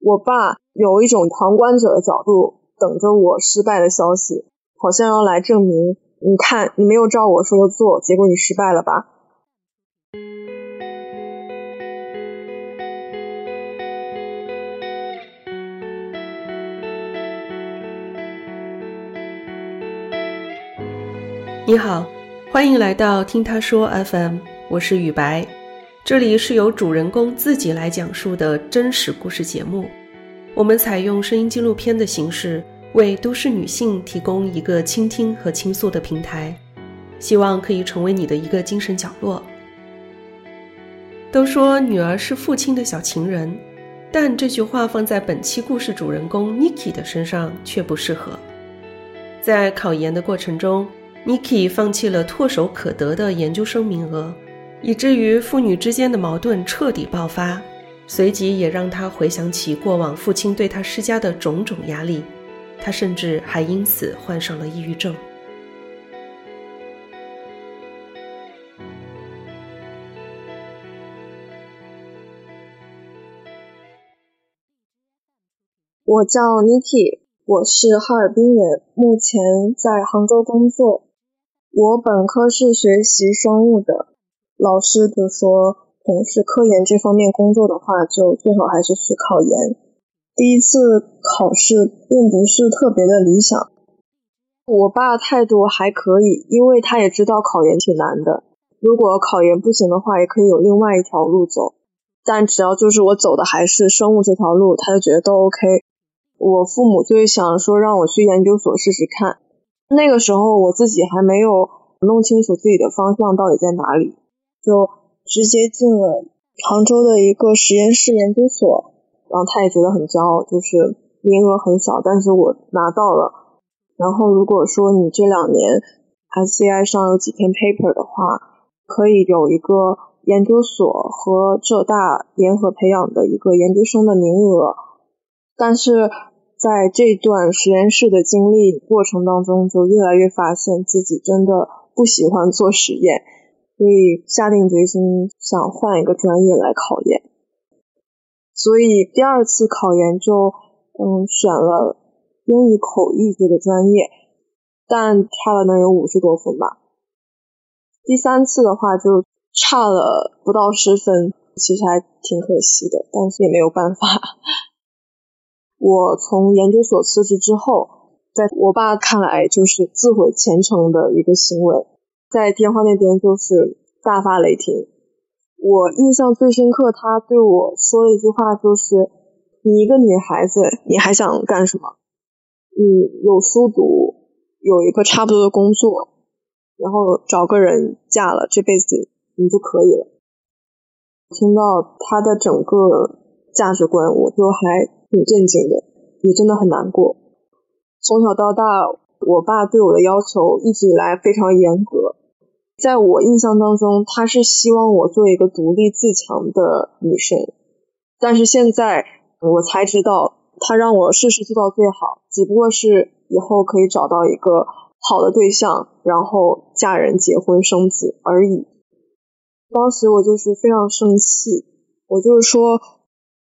我爸有一种旁观者的角度，等着我失败的消息，好像要来证明，你看你没有照我说的做，结果你失败了吧。你好，欢迎来到听他说 FM，我是雨白，这里是由主人公自己来讲述的真实故事节目。我们采用声音纪录片的形式，为都市女性提供一个倾听和倾诉的平台，希望可以成为你的一个精神角落。都说女儿是父亲的小情人，但这句话放在本期故事主人公 Niki 的身上却不适合。在考研的过程中。Niki 放弃了唾手可得的研究生名额，以至于父女之间的矛盾彻底爆发，随即也让他回想起过往父亲对他施加的种种压力，他甚至还因此患上了抑郁症。我叫 Niki，我是哈尔滨人，目前在杭州工作。我本科是学习生物的，老师就说，从事科研这方面工作的话，就最好还是去考研。第一次考试并不是特别的理想，我爸态度还可以，因为他也知道考研挺难的。如果考研不行的话，也可以有另外一条路走。但只要就是我走的还是生物这条路，他就觉得都 OK。我父母就是想说让我去研究所试试看。那个时候我自己还没有弄清楚自己的方向到底在哪里，就直接进了杭州的一个实验室研究所。然后他也觉得很骄傲，就是名额很小，但是我拿到了。然后如果说你这两年 SCI 上有几篇 paper 的话，可以有一个研究所和浙大联合培养的一个研究生的名额，但是。在这段实验室的经历过程当中，就越来越发现自己真的不喜欢做实验，所以下定决心想换一个专业来考研。所以第二次考研就嗯选了英语口译这个专业，但差了能有五十多分吧。第三次的话就差了不到十分，其实还挺可惜的，但是也没有办法。我从研究所辞职之后，在我爸看来就是自毁前程的一个行为，在电话那边就是大发雷霆。我印象最深刻，他对我说的一句话就是：“你一个女孩子，你还想干什么？你有书读，有一个差不多的工作，然后找个人嫁了，这辈子你就可以了。”听到他的整个价值观，我就还。挺震惊的，也真的很难过。从小到大，我爸对我的要求一直以来非常严格。在我印象当中，他是希望我做一个独立自强的女生。但是现在我才知道，他让我事事做到最好，只不过是以后可以找到一个好的对象，然后嫁人、结婚、生子而已。当时我就是非常生气，我就是说。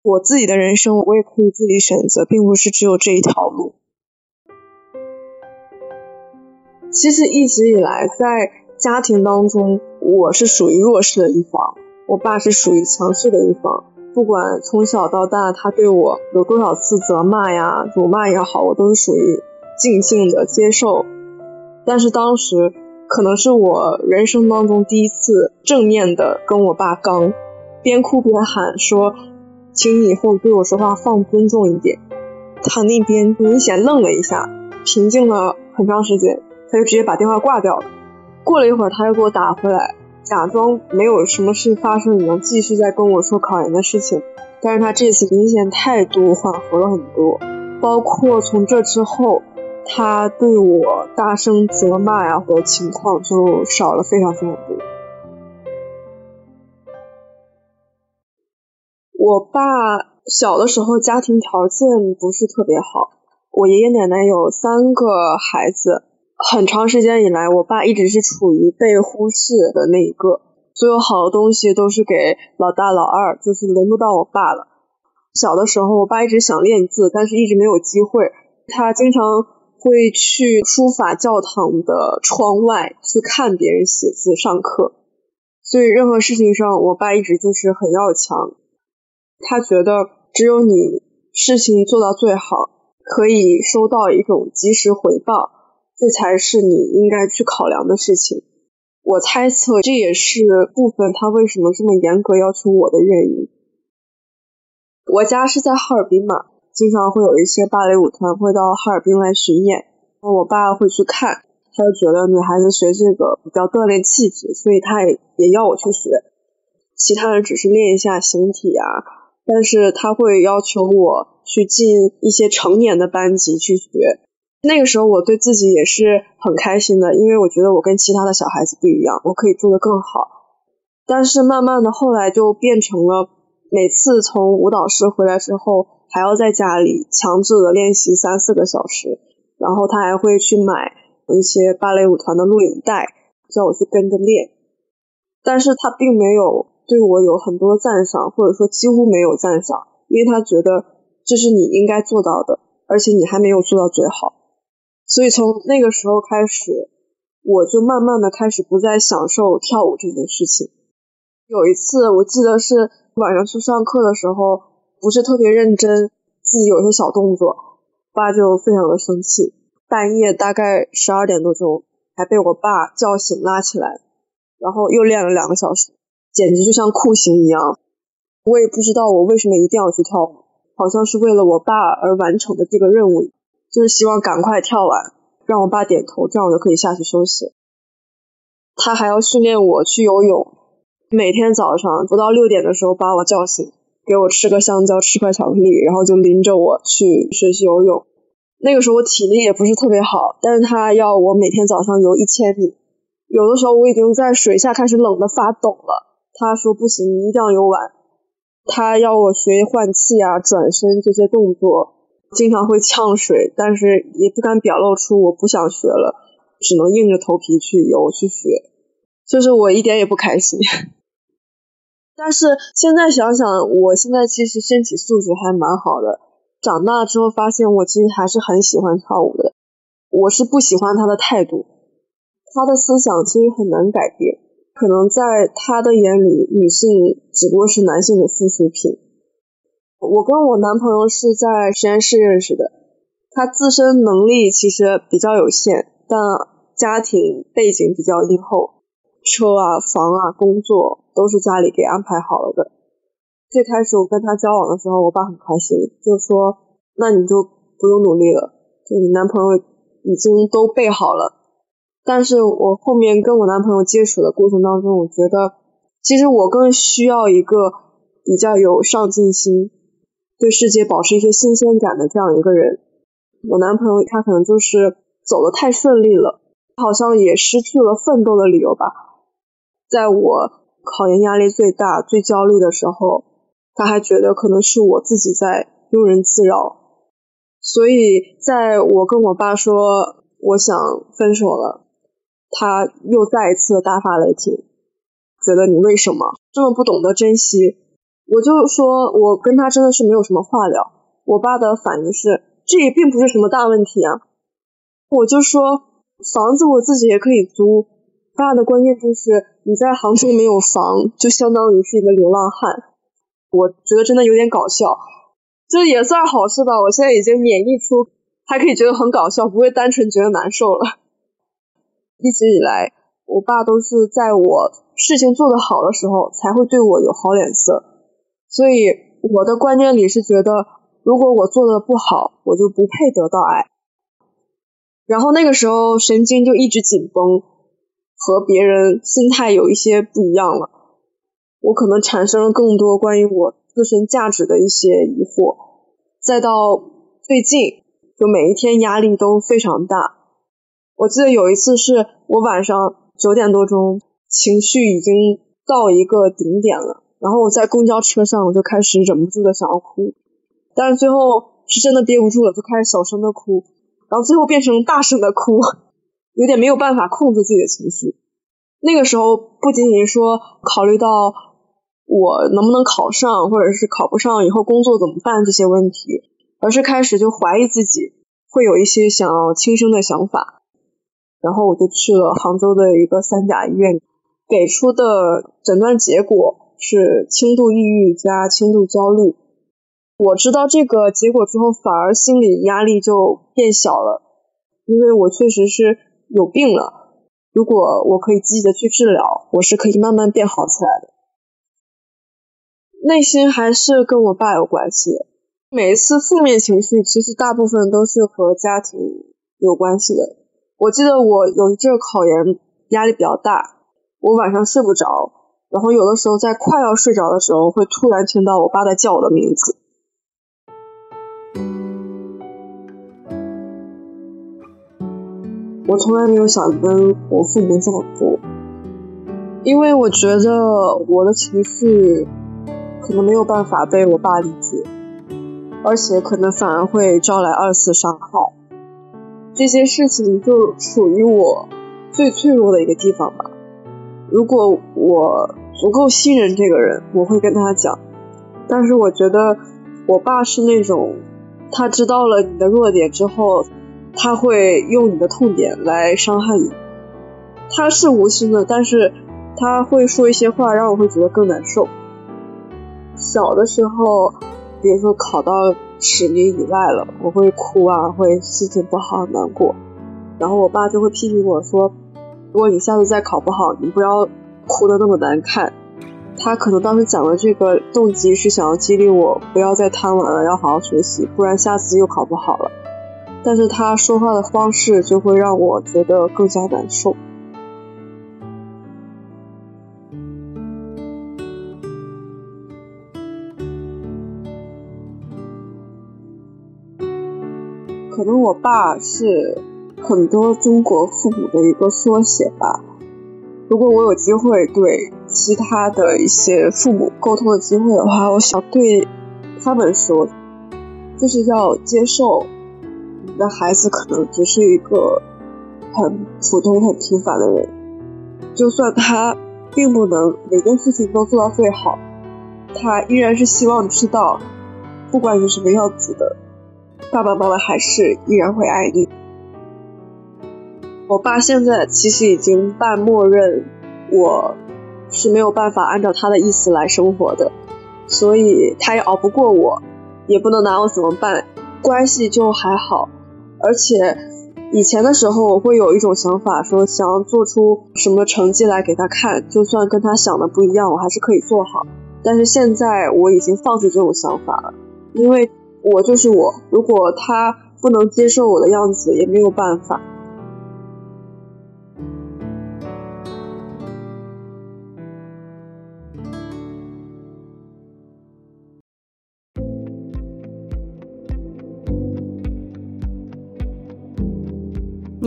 我自己的人生，我也可以自己选择，并不是只有这一条路。其实一直以来，在家庭当中，我是属于弱势的一方，我爸是属于强势的一方。不管从小到大，他对我有多少次责骂呀、辱骂也好，我都是属于静静的接受。但是当时，可能是我人生当中第一次正面的跟我爸刚，边哭边喊说。请你以后对我说话放尊重一点。他那边明显愣了一下，平静了很长时间，他就直接把电话挂掉了。过了一会儿，他又给我打回来，假装没有什么事发生一样，继续在跟我说考研的事情。但是他这次明显态度缓和了很多，包括从这之后，他对我大声责骂呀的情况就少了非常非常多。我爸小的时候家庭条件不是特别好，我爷爷奶奶有三个孩子，很长时间以来，我爸一直是处于被忽视的那一个，所有好的东西都是给老大老二，就是轮不到我爸了。小的时候，我爸一直想练字，但是一直没有机会。他经常会去书法教堂的窗外去看别人写字上课，所以任何事情上，我爸一直就是很要强。他觉得只有你事情做到最好，可以收到一种及时回报，这才是你应该去考量的事情。我猜测这也是部分他为什么这么严格要求我的原因。我家是在哈尔滨嘛，经常会有一些芭蕾舞团会到哈尔滨来巡演，我爸会去看，他就觉得女孩子学这个比较锻炼气质，所以他也也要我去学。其他人只是练一下形体啊，但是他会要求我去进一些成年的班级去学。那个时候我对自己也是很开心的，因为我觉得我跟其他的小孩子不一样，我可以做得更好。但是慢慢的后来就变成了。每次从舞蹈室回来之后，还要在家里强制的练习三四个小时，然后他还会去买一些芭蕾舞团的录影带，叫我去跟着练。但是他并没有对我有很多赞赏，或者说几乎没有赞赏，因为他觉得这是你应该做到的，而且你还没有做到最好。所以从那个时候开始，我就慢慢的开始不再享受跳舞这件事情。有一次，我记得是。晚上去上课的时候，不是特别认真，自己有些小动作，爸就非常的生气。半夜大概十二点多钟，还被我爸叫醒拉起来，然后又练了两个小时，简直就像酷刑一样。我也不知道我为什么一定要去跳舞，好像是为了我爸而完成的这个任务，就是希望赶快跳完，让我爸点头，这样我就可以下去休息。他还要训练我去游泳。每天早上不到六点的时候把我叫醒，给我吃个香蕉，吃块巧克力，然后就拎着我去学习游泳。那个时候我体力也不是特别好，但是他要我每天早上游一千米，有的时候我已经在水下开始冷的发抖了。他说不行，你一定要游完。他要我学换气啊、转身这些动作，经常会呛水，但是也不敢表露出我不想学了，只能硬着头皮去游去学，就是我一点也不开心。但是现在想想，我现在其实身体素质还蛮好的。长大之后发现，我其实还是很喜欢跳舞的。我是不喜欢他的态度，他的思想其实很难改变。可能在他的眼里，女性只不过是男性的附属品。我跟我男朋友是在实验室认识的，他自身能力其实比较有限，但家庭背景比较殷厚。车啊，房啊，工作都是家里给安排好了的。最开始我跟他交往的时候，我爸很开心，就说：“那你就不用努力了，就你男朋友已经都备好了。”但是我后面跟我男朋友接触的过程当中，我觉得其实我更需要一个比较有上进心、对世界保持一些新鲜感的这样一个人。我男朋友他可能就是走的太顺利了，好像也失去了奋斗的理由吧。在我考研压力最大、最焦虑的时候，他还觉得可能是我自己在庸人自扰，所以在我跟我爸说我想分手了，他又再一次大发雷霆，觉得你为什么这么不懂得珍惜？我就说我跟他真的是没有什么话聊。我爸的反应是，这也并不是什么大问题啊。我就说房子我自己也可以租。爸的关键就是你在杭州没有房，就相当于是一个流浪汉。我觉得真的有点搞笑，这也算好事吧。我现在已经免疫出，还可以觉得很搞笑，不会单纯觉得难受了。一直以来，我爸都是在我事情做得好的时候才会对我有好脸色，所以我的观念里是觉得，如果我做的不好，我就不配得到爱。然后那个时候神经就一直紧绷。和别人心态有一些不一样了，我可能产生了更多关于我自身价值的一些疑惑，再到最近，就每一天压力都非常大。我记得有一次是我晚上九点多钟，情绪已经到一个顶点了，然后我在公交车上我就开始忍不住的想要哭，但是最后是真的憋不住了，就开始小声的哭，然后最后变成大声的哭。有点没有办法控制自己的情绪，那个时候不仅仅说考虑到我能不能考上，或者是考不上以后工作怎么办这些问题，而是开始就怀疑自己，会有一些想要轻生的想法。然后我就去了杭州的一个三甲医院，给出的诊断结果是轻度抑郁加轻度焦虑。我知道这个结果之后，反而心理压力就变小了，因为我确实是有病了。如果我可以积极的去治疗，我是可以慢慢变好起来的。内心还是跟我爸有关系。每一次负面情绪，其实大部分都是和家庭有关系的。我记得我有一阵考研压力比较大，我晚上睡不着，然后有的时候在快要睡着的时候，会突然听到我爸在叫我的名字。我从来没有想跟我父母这么做，因为我觉得我的情绪可能没有办法被我爸理解，而且可能反而会招来二次伤害。这些事情就属于我最脆弱的一个地方吧。如果我足够信任这个人，我会跟他讲。但是我觉得我爸是那种，他知道了你的弱点之后。他会用你的痛点来伤害你，他是无心的，但是他会说一些话让我会觉得更难受。小的时候，比如说考到十名以外了，我会哭啊，会心情不好难过，然后我爸就会批评我说，如果你下次再考不好，你不要哭的那么难看。他可能当时讲的这个动机是想要激励我不要再贪玩了，要好好学习，不然下次又考不好了。但是他说话的方式就会让我觉得更加难受。可能我爸是很多中国父母的一个缩写吧。如果我有机会对其他的一些父母沟通的机会的话，我想对他们说，就是要接受你。的孩子可能只是一个很普通、很平凡的人，就算他并不能每件事情都做到最好，他依然是希望知道，不管是什么样子的，爸爸妈妈还是依然会爱你。我爸现在其实已经半默认我是没有办法按照他的意思来生活的，所以他也熬不过我，也不能拿我怎么办，关系就还好。而且以前的时候，我会有一种想法，说想要做出什么成绩来给他看，就算跟他想的不一样，我还是可以做好。但是现在我已经放弃这种想法了，因为我就是我，如果他不能接受我的样子，也没有办法。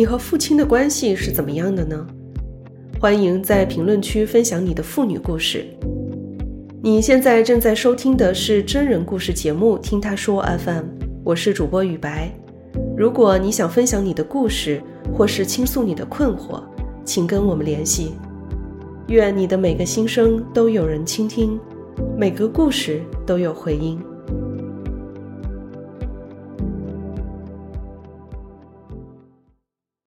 你和父亲的关系是怎么样的呢？欢迎在评论区分享你的父女故事。你现在正在收听的是真人故事节目《听他说 FM》，我是主播雨白。如果你想分享你的故事，或是倾诉你的困惑，请跟我们联系。愿你的每个心声都有人倾听，每个故事都有回音。